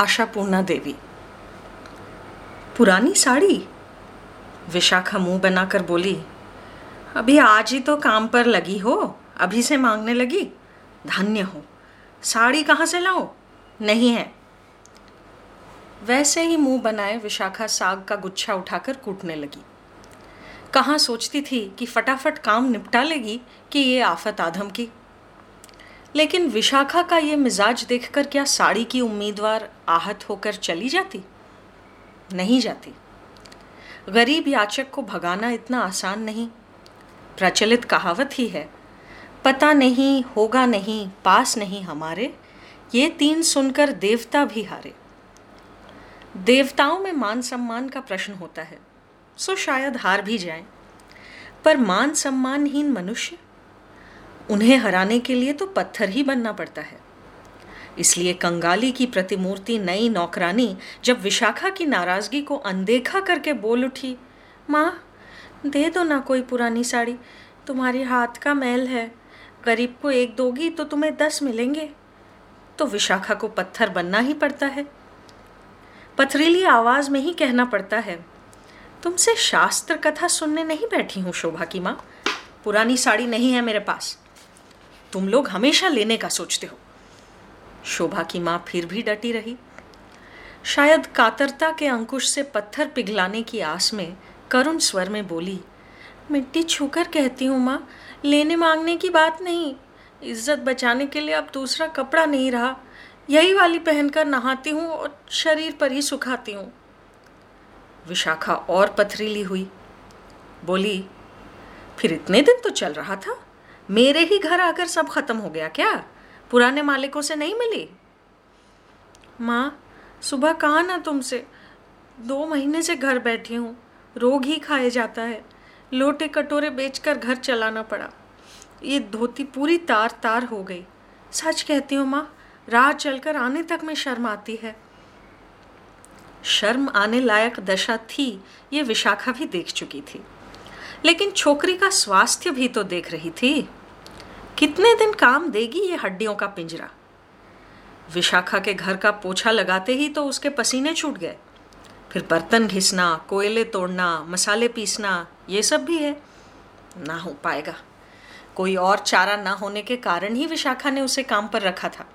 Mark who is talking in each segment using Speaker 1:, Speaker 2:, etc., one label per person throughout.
Speaker 1: आशापूर्णा देवी। पुरानी साड़ी? विशाखा मुँह बनाकर बोली, अभी आज ही तो काम पर लगी हो, अभी से मांगने लगी? धन्य हो। साड़ी कहाँ से लाओ नहीं है। वैसे ही मुँह बनाए विशाखा साग का गुच्छा उठाकर कूटने लगी। कहाँ सोचती थी कि फटाफट काम निपटा लेगी कि ये आफत आधम की? लेकिन विशाखा का ये मिजाज देखकर क्या साड़ी की उम्मीदवार आहत होकर चली जाती? नहीं जाती। गरीब याचक को भगाना इतना आसान नहीं। प्रचलित कहावत ही है, पता नहीं, होगा नहीं, पास नहीं हमारे, ये तीन सुनकर देवता भी हारे। देवताओं में मान सम्मान का प्रश्न होता है, सो शायद हार भी जाएँ, पर मान सम्मानहीन मनुष्य उन्हें हराने के लिए तो पत्थर ही बनना पड़ता है। इसलिए कंगाली की प्रतिमूर्ति नई नौकरानी जब विशाखा की नाराज़गी को अनदेखा करके बोल उठी, माँ, दे दो ना कोई पुरानी साड़ी, तुम्हारे हाथ का मैल है, गरीब को एक दोगी तो तुम्हें दस मिलेंगे। तो विशाखा को पत्थर बनना ही पड़ता है। पथरीली आवाज़ में ही कहना पड़ता है, तुमसे शास्त्र कथा सुनने नहीं बैठी हूँ शोभा की माँ, पुरानी साड़ी नहीं है मेरे पास। तुम लोग हमेशा लेने का सोचते हो। शोभा की माँ फिर भी डटी रही। शायद कातरता के अंकुश से पत्थर पिघलाने की आस में करुण स्वर में बोली, मिट्टी छूकर कहती हूँ माँ, लेने मांगने की बात नहीं। इज़्ज़त बचाने के लिए अब दूसरा कपड़ा नहीं रहा। यही वाली पहनकर नहाती हूँ और शरीर पर ही सुखाती हूँ। विशाखा और पथरीली हुई। बोली, फिर इतने दिन तो चल रहा था। मेरे ही घर आकर सब खत्म हो गया क्या? पुराने मालिकों से नहीं मिली? माँ, सुबह कहा ना तुमसे? दो महीने से घर बैठी हूँ, रोग ही खाए जाता है। लोटे कटोरे बेचकर घर चलाना पड़ा। ये धोती पूरी तार तार हो गई। सच कहती हूँ माँ, राह चलकर आने तक में शर्म आती है। शर्म आने लायक दशा थी, ये विशाखा भी देख चुकी थी। लेकिन छोकरी का स्वास्थ्य भी तो देख रही थी। कितने दिन काम देगी ये हड्डियों का पिंजरा? विशाखा के घर का पोछा लगाते ही तो उसके पसीने छूट गए। फिर बर्तन घिसना, कोयले तोड़ना, मसाले पीसना, ये सब भी है। ना हो पाएगा। कोई और चारा ना होने के कारण ही विशाखा ने उसे काम पर रखा था।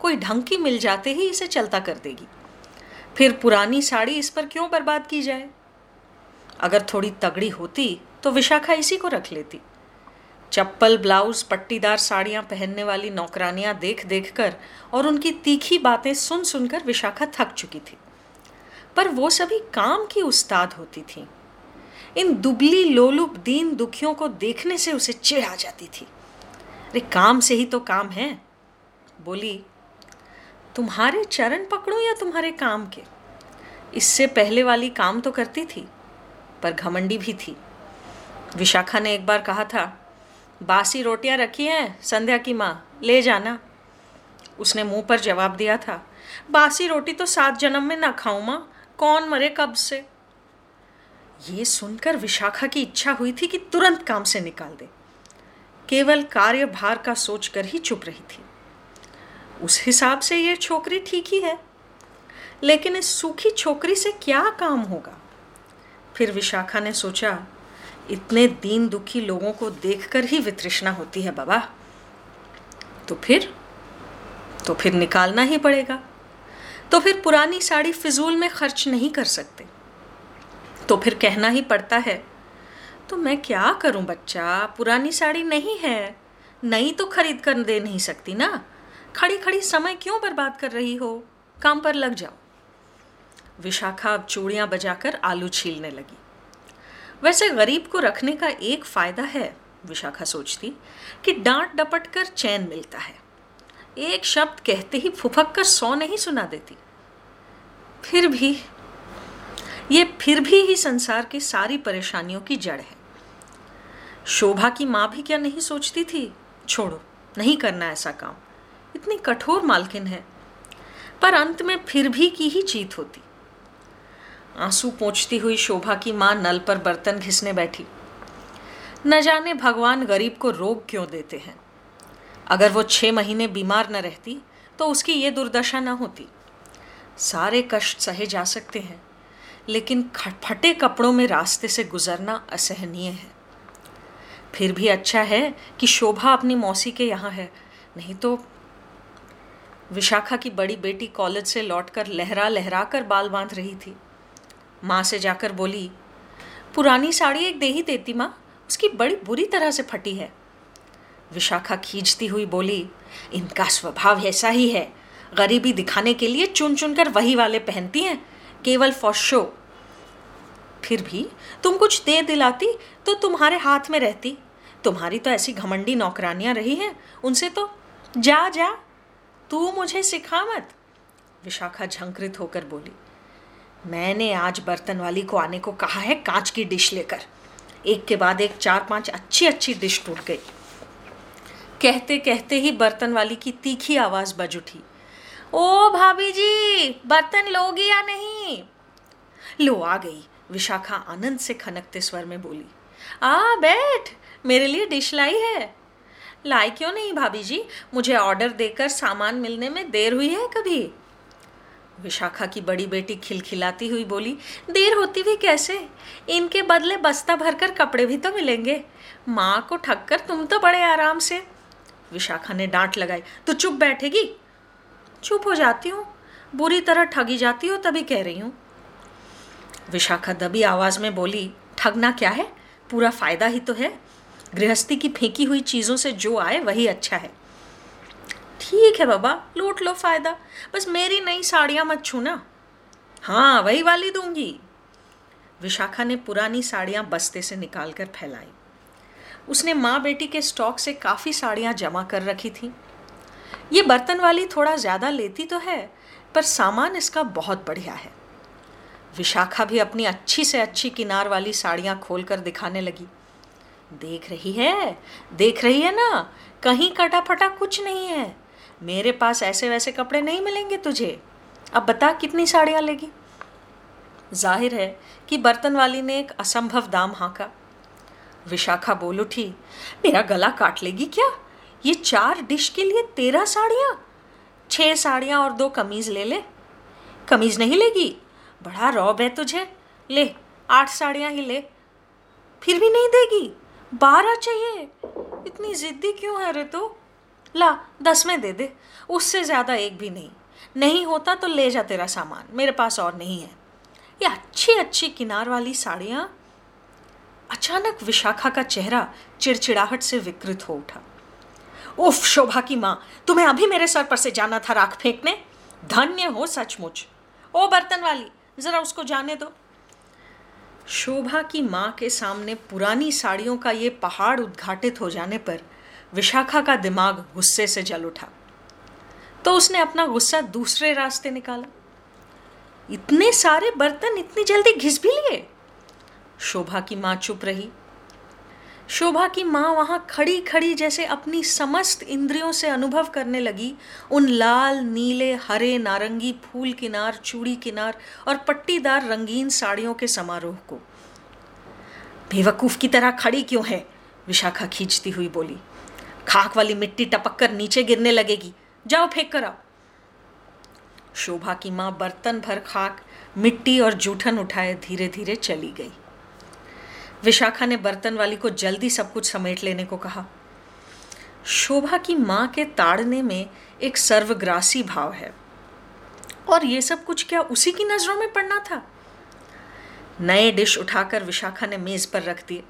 Speaker 1: कोई ढंग की मिल जाते ही इसे चलता कर देगी। फिर पुरानी साड़ी इस पर क्यों बर्बाद की जाए? अगर थोड़ी तगड़ी होती तो विशाखा इसी को रख लेती। चप्पल, ब्लाउज, पट्टीदार साड़ियाँ पहनने वाली नौकरानियाँ देख देख कर और उनकी तीखी बातें सुन सुनकर विशाखा थक चुकी थी। पर वो सभी काम की उस्ताद होती थी। इन दुबली लोलुप दीन दुखियों को देखने से उसे चिढ़ आ जाती थी। अरे, काम से ही तो काम है। बोली, तुम्हारे चरण पकड़ो या तुम्हारे काम के? इससे पहले वाली काम तो करती थी, पर घमंडी भी थी। विशाखा ने एक बार कहा था बासी रोटियाँ रखी हैं, संध्या की माँ, ले जाना। उसने मुँह पर जवाब दिया था, बासी रोटी तो सात जन्म में ना खाऊं माँ, कौन मरे कब से? ये सुनकर विशाखा की इच्छा हुई थी कि तुरंत काम से निकाल दे। केवल कार्यभार का सोचकर ही चुप रही थी। उस हिसाब से ये छोकरी ठीक ही है, लेकिन इस सूखी छोकरी से क्या काम होगा? फिर विशाखा ने सोचा इतने दीन दुखी लोगों को देखकर ही वितृष्णा होती है बाबा। तो फिर? तो फिर निकालना ही पड़ेगा। तो फिर पुरानी साड़ी फिजूल में खर्च नहीं कर सकते। तो फिर कहना ही पड़ता है तो मैं क्या करूँ बच्चा? पुरानी साड़ी नहीं है। नई तो खरीद कर दे नहीं सकती ना। खड़ी खड़ी समय क्यों बर्बाद कर रही हो? काम पर लग जाओ। विशाखा अब चूड़ियाँ बजाकर आलू छीलने लगी। वैसे गरीब को रखने का एक फ़ायदा है, विशाखा सोचती, कि डांट डपट कर चैन मिलता है। एक शब्द कहते ही फुफक कर सौ नहीं सुना देती। फिर भी, ये फिर भी ही संसार की सारी परेशानियों की जड़ है। शोभा की माँ भी क्या नहीं सोचती थी, छोड़ो, नहीं करना ऐसा काम। इतनी कठोर मालकिन है। पर अंत में फिर भी की ही जीत होती। आँसू पोंछती हुई शोभा की माँ नल पर बर्तन घिसने बैठी। न जाने भगवान गरीब को रोग क्यों देते हैं। अगर वो छह महीने बीमार न रहती तो उसकी ये दुर्दशा न होती। सारे कष्ट सहे जा सकते हैं, लेकिन फटे कपड़ों में रास्ते से गुजरना असहनीय है। फिर भी अच्छा है कि शोभा अपनी मौसी के यहाँ है, नहीं तो विशाखा की बड़ी बेटी कॉलेज से लौटकर लहरा लहरा कर बाल बाँध रही थी। माँ से जाकर बोली, पुरानी साड़ी एक दे ही देती माँ, उसकी बड़ी बुरी तरह से फटी है। विशाखा खींचती हुई बोली, इनका स्वभाव ऐसा ही है। गरीबी दिखाने के लिए चुन चुन कर वही वाले पहनती हैं, केवल फॉर शो फिर भी तुम कुछ दे दिलाती तो तुम्हारे हाथ में रहती। तुम्हारी तो ऐसी घमंडी नौकरानियाँ रही हैं, उनसे तो जा जा, तू मुझे सिखा मत। विशाखा झंकृत होकर बोली मैंने आज बर्तन वाली को आने को कहा है, कांच की डिश लेकर। एक के बाद एक चार पाँच अच्छी अच्छी डिश टूट गई। कहते कहते ही बर्तन वाली की तीखी आवाज़ बज उठी। ओ भाभी जी, बर्तन लोगी या नहीं? लो आ गई। विशाखा आनंद से खनकते स्वर में बोली, आ, बैठ, मेरे लिए डिश लाई है। लाई क्यों नहीं भाभी जी? मुझे ऑर्डर देकर सामान मिलने में देर हुई है कभी? विशाखा की बड़ी बेटी खिलखिलाती हुई बोली, देर होती भी कैसे? इनके बदले बस्ता भरकर कपड़े भी तो मिलेंगे। माँ को ठग कर तुम तो बड़े आराम से। विशाखा ने डांट लगाई तो चुप बैठेगी? चुप हो जाती हूँ। बुरी तरह ठगी जाती हो तभी कह रही हूँ। विशाखा दबी आवाज़ में बोली, ठगना क्या है? पूरा फ़ायदा ही तो है। गृहस्थी की फेंकी हुई चीज़ों से जो आए वही अच्छा है। ठीक है बाबा, लूट लो फ़ायदा। बस मेरी नई साड़ियाँ मत छूना। हाँ वही वाली दूँगी। विशाखा ने पुरानी साड़ियाँ बस्ते से निकाल कर फैलाई। उसने माँ बेटी के स्टॉक से काफ़ी साड़ियाँ जमा कर रखी थी। ये बर्तन वाली थोड़ा ज़्यादा लेती तो है, पर सामान इसका बहुत बढ़िया है। विशाखा भी अपनी अच्छी से अच्छी किनार वाली साड़ियाँ खोल कर दिखाने लगी। देख रही है, देख रही है ना, कहीं कटा फटा कुछ नहीं है। मेरे पास ऐसे वैसे कपड़े नहीं मिलेंगे तुझे। अब बता कितनी साड़ियाँ लेगी? ज़ाहिर है कि बर्तन वाली ने एक असंभव दाम हाँका। विशाखा बोल उठी, मेरा गला काट लेगी क्या? ये चार डिश के लिए तेरह साड़ियाँ? छह साड़ियाँ और दो कमीज ले ले। कमीज नहीं लेगी? बड़ा रौब है तुझे। ले, आठ साड़ियाँ ही ले। फिर भी नहीं देगी? बारह चाहिए। इतनी जिद्दी क्यों है रे तो ला, दस में दे दे। उससे ज़्यादा एक भी नहीं। नहीं होता तो ले जा तेरा सामान। मेरे पास और नहीं है। ये अच्छी अच्छी किनार वाली साड़ियाँ। अचानक विशाखा का चेहरा चिड़चिड़ाहट से विकृत हो उठा। उफ, शोभा की माँ, तुम्हें अभी मेरे सर पर से जाना था राख फेंकने? धन्य हो सचमुच। ओ, बर्तन वाली, जरा उसको जाने दो। शोभा की माँ के सामने पुरानी साड़ियों का ये पहाड़ उद्घाटित हो जाने पर विशाखा का दिमाग गुस्से से जल उठा। तो उसने अपना गुस्सा दूसरे रास्ते निकाला। इतने सारे बर्तन इतनी जल्दी घिस भी लिए। शोभा की माँ चुप रही। शोभा की माँ वहाँ खड़ी खड़ी जैसे अपनी समस्त इंद्रियों से अनुभव करने लगी। उन लाल, नीले, हरे, नारंगी, फूल किनार, चूड़ी किनार और पट्टीदार रंगीन साड़ियों के समारोह को। बेवकूफ़ की तरह खड़ी क्यों है? विशाखा खींचती हुई बोली। खाक वाली मिट्टी टपक कर नीचे गिरने लगेगी। जाओ, फेंक कर आओ। शोभा की माँ बर्तन भर खाक, मिट्टी और जूठन उठाए धीरे धीरे चली गई। विशाखा ने बर्तन वाली को जल्दी सब कुछ समेट लेने को कहा। शोभा की माँ के ताड़ने में एक सर्वग्रासी भाव है। और ये सब कुछ क्या उसी की नज़रों में पड़ना था? नए डिश उठाकर विशाखा ने मेज़ पर रख दिए।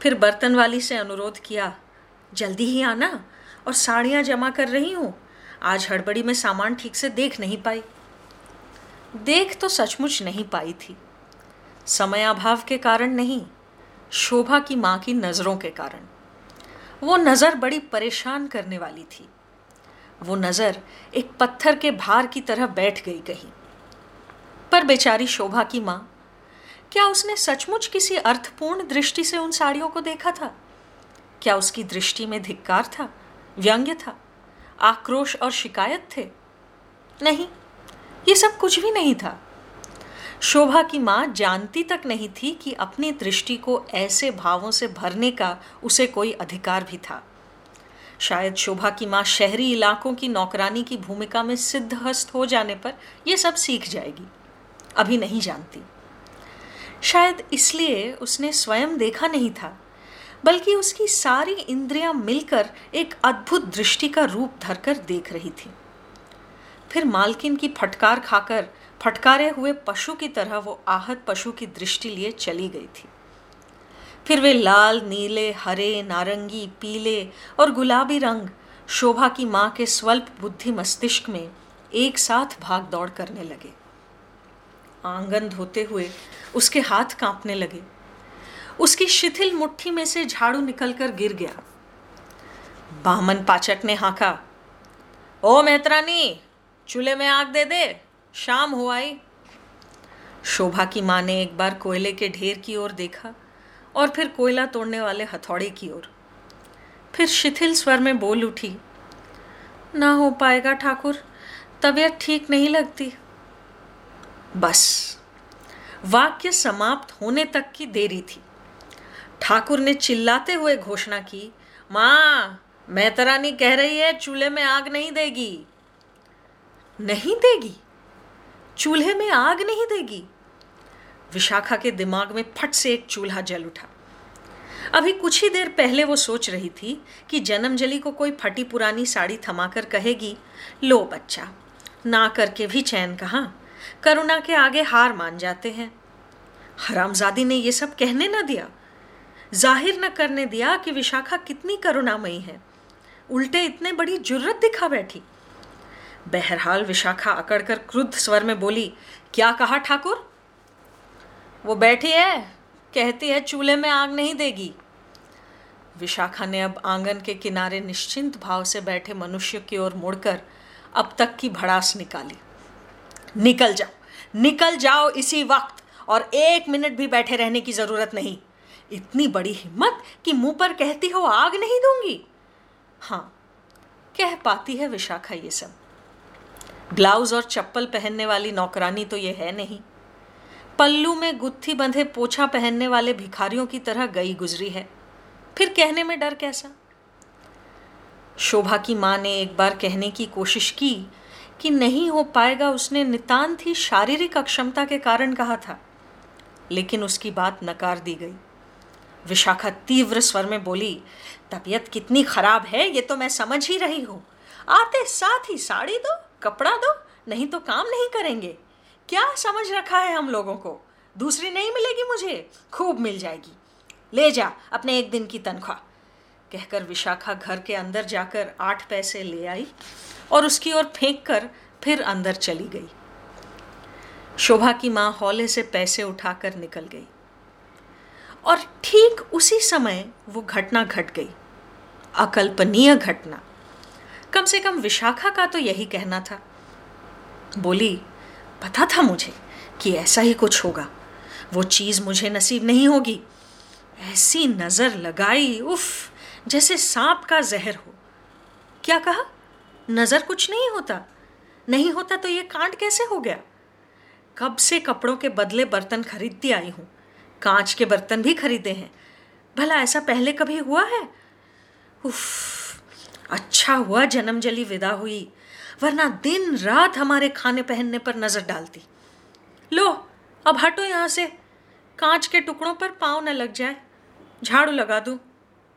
Speaker 1: फिर बर्तन वाली से अनुरोध किया जल्दी ही आना और साड़ियाँ जमा कर रही हूँ। आज हड़बड़ी में सामान ठीक से देख नहीं पाई। देख तो सचमुच नहीं पाई थी। समयाभाव के कारण नहीं, शोभा की माँ की नज़रों के कारण। वो नज़र बड़ी परेशान करने वाली थी। वो नज़र एक पत्थर के भार की तरह बैठ गई कहीं। पर बेचारी शोभा की माँ, क्या उसने सचमुच किसी अर्थपूर्ण दृष्टि से उन साड़ियों को देखा था? क्या उसकी दृष्टि में धिक्कार था? व्यंग्य था? आक्रोश और शिकायत थे? नहीं, ये सब कुछ भी नहीं था। शोभा की माँ जानती तक नहीं थी कि अपनी दृष्टि को ऐसे भावों से भरने का उसे कोई अधिकार भी था। शायद शोभा की माँ शहरी इलाकों की नौकरानी की भूमिका में सिद्धहस्त हो जाने पर यह सब सीख जाएगी। अभी नहीं जानती। शायद इसलिए उसने स्वयं देखा नहीं था। बल्कि उसकी सारी इंद्रियाँ मिलकर एक अद्भुत दृष्टि का रूप धरकर देख रही थी। फिर मालकिन की फटकार खाकर, फटकारे हुए पशु की तरह वो आहत पशु की दृष्टि लिए चली गई थी। फिर वे लाल, नीले, हरे, नारंगी, पीले और गुलाबी रंग शोभा की माँ के स्वल्प बुद्धि मस्तिष्क में एक साथ भाग दौड़ करने लगे। आँगन धोते हुए उसके हाथ कांपने लगे। उसकी शिथिल मुट्ठी में से झाड़ू निकलकर गिर गया। बामन पाचक ने हाका, ओ मेहतरानी, चूल्हे में आग दे दे, शाम हो आई। शोभा की माँ ने एक बार कोयले के ढेर की ओर देखा और फिर कोयला तोड़ने वाले हथौड़े की ओर। फिर शिथिल स्वर में बोल उठी, ना हो पाएगा ठाकुर, तबीयत ठीक नहीं लगती। बस, वाक्य समाप्त होने तक की देरी थी। ठाकुर ने चिल्लाते हुए घोषणा की, माँ मेहतरानी कह रही है, चूल्हे में आग नहीं देगी। नहीं देगी? चूल्हे में आग नहीं देगी? विशाखा के दिमाग में फट से एक चूल्हा जल उठा। अभी कुछ ही देर पहले वो सोच रही थी कि जन्मजली को कोई फटी पुरानी साड़ी थमाकर कहेगी, लो बच्चा, ना करके भी चैन कहा? करुणा के आगे हार मान जाते हैं। हरामजादी ने ये सब कहने न दिया। ज़ाहिर न करने दिया कि विशाखा कितनी करुणामयी है। उल्टे इतने बड़ी जुर्रत दिखा बैठी। बहरहाल विशाखा अकड़कर क्रुद्ध स्वर में बोली, क्या कहा ठाकुर? वो बैठी है, कहती है चूल्हे में आग नहीं देगी। विशाखा ने अब आँगन के किनारे निश्चिंत भाव से बैठे मनुष्य की ओर मुड़कर अब तक की भड़ास निकाली। निकल जाओ निकल जाओ इसी वक्त और एक मिनट भी बैठे रहने की ज़रूरत नहीं। इतनी बड़ी हिम्मत कि मुँह पर कहती हो, आग नहीं दूँगी? हाँ कह पाती है विशाखा ये सब। ब्लाउज और चप्पल पहनने वाली नौकरानी तो ये है नहीं। पल्लू में गुत्थी बंधे पोछा पहनने वाले भिखारियों की तरह गई गुजरी है। फिर कहने में डर कैसा? शोभा की माँ ने एक बार कहने की कोशिश की कि नहीं हो पाएगा उसने नितांत ही शारीरिक अक्षमता के कारण कहा था, लेकिन उसकी बात नकार दी गई। विशाखा तीव्र स्वर में बोली, तबीयत कितनी खराब है, ये तो मैं समझ ही रही हूँ। आते साथ ही साड़ी दो, कपड़ा दो, नहीं तो काम नहीं करेंगे। क्या समझ रखा है हम लोगों को? दूसरी नहीं मिलेगी मुझे, खूब मिल जाएगी। ले जा, अपने एक दिन की तनख्वाह। कहकर विशाखा घर के अंदर जाकर आठ पैसे ले आई और उसकी ओर फेंक कर फिर अंदर चली गई। शोभा की माँ हौले से पैसे उठाकर निकल गई। और ठीक उसी समय वो घटना घट गई। अकल्पनीय घटना। कम से कम विशाखा का तो यही कहना था। बोली, पता था मुझे कि ऐसा ही कुछ होगा। वो चीज़ मुझे नसीब नहीं होगी। ऐसी नज़र लगाई, उफ, जैसे सांप का जहर हो। क्या कहा? नज़र कुछ नहीं होता। नहीं होता तो ये कांड कैसे हो गया? कब से कपड़ों के बदले बर्तन खरीदती आई हूँ। कांच के बर्तन भी खरीदे हैं। भला ऐसा पहले कभी हुआ है? उफ अच्छा हुआ जन्म जली विदा हुई, वरना दिन रात हमारे खाने पहनने पर नज़र डालती। लो, अब हटो यहाँ से। कांच के टुकड़ों पर पाँव न लग जाए। झाड़ू लगा दूँ।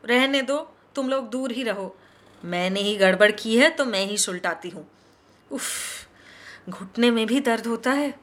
Speaker 1: रहने दो, तुम लोग दूर ही रहो। मैंने ही गड़बड़ की है तो मैं ही सुलटाती हूँ। उफ, घुटने में भी दर्द होता है।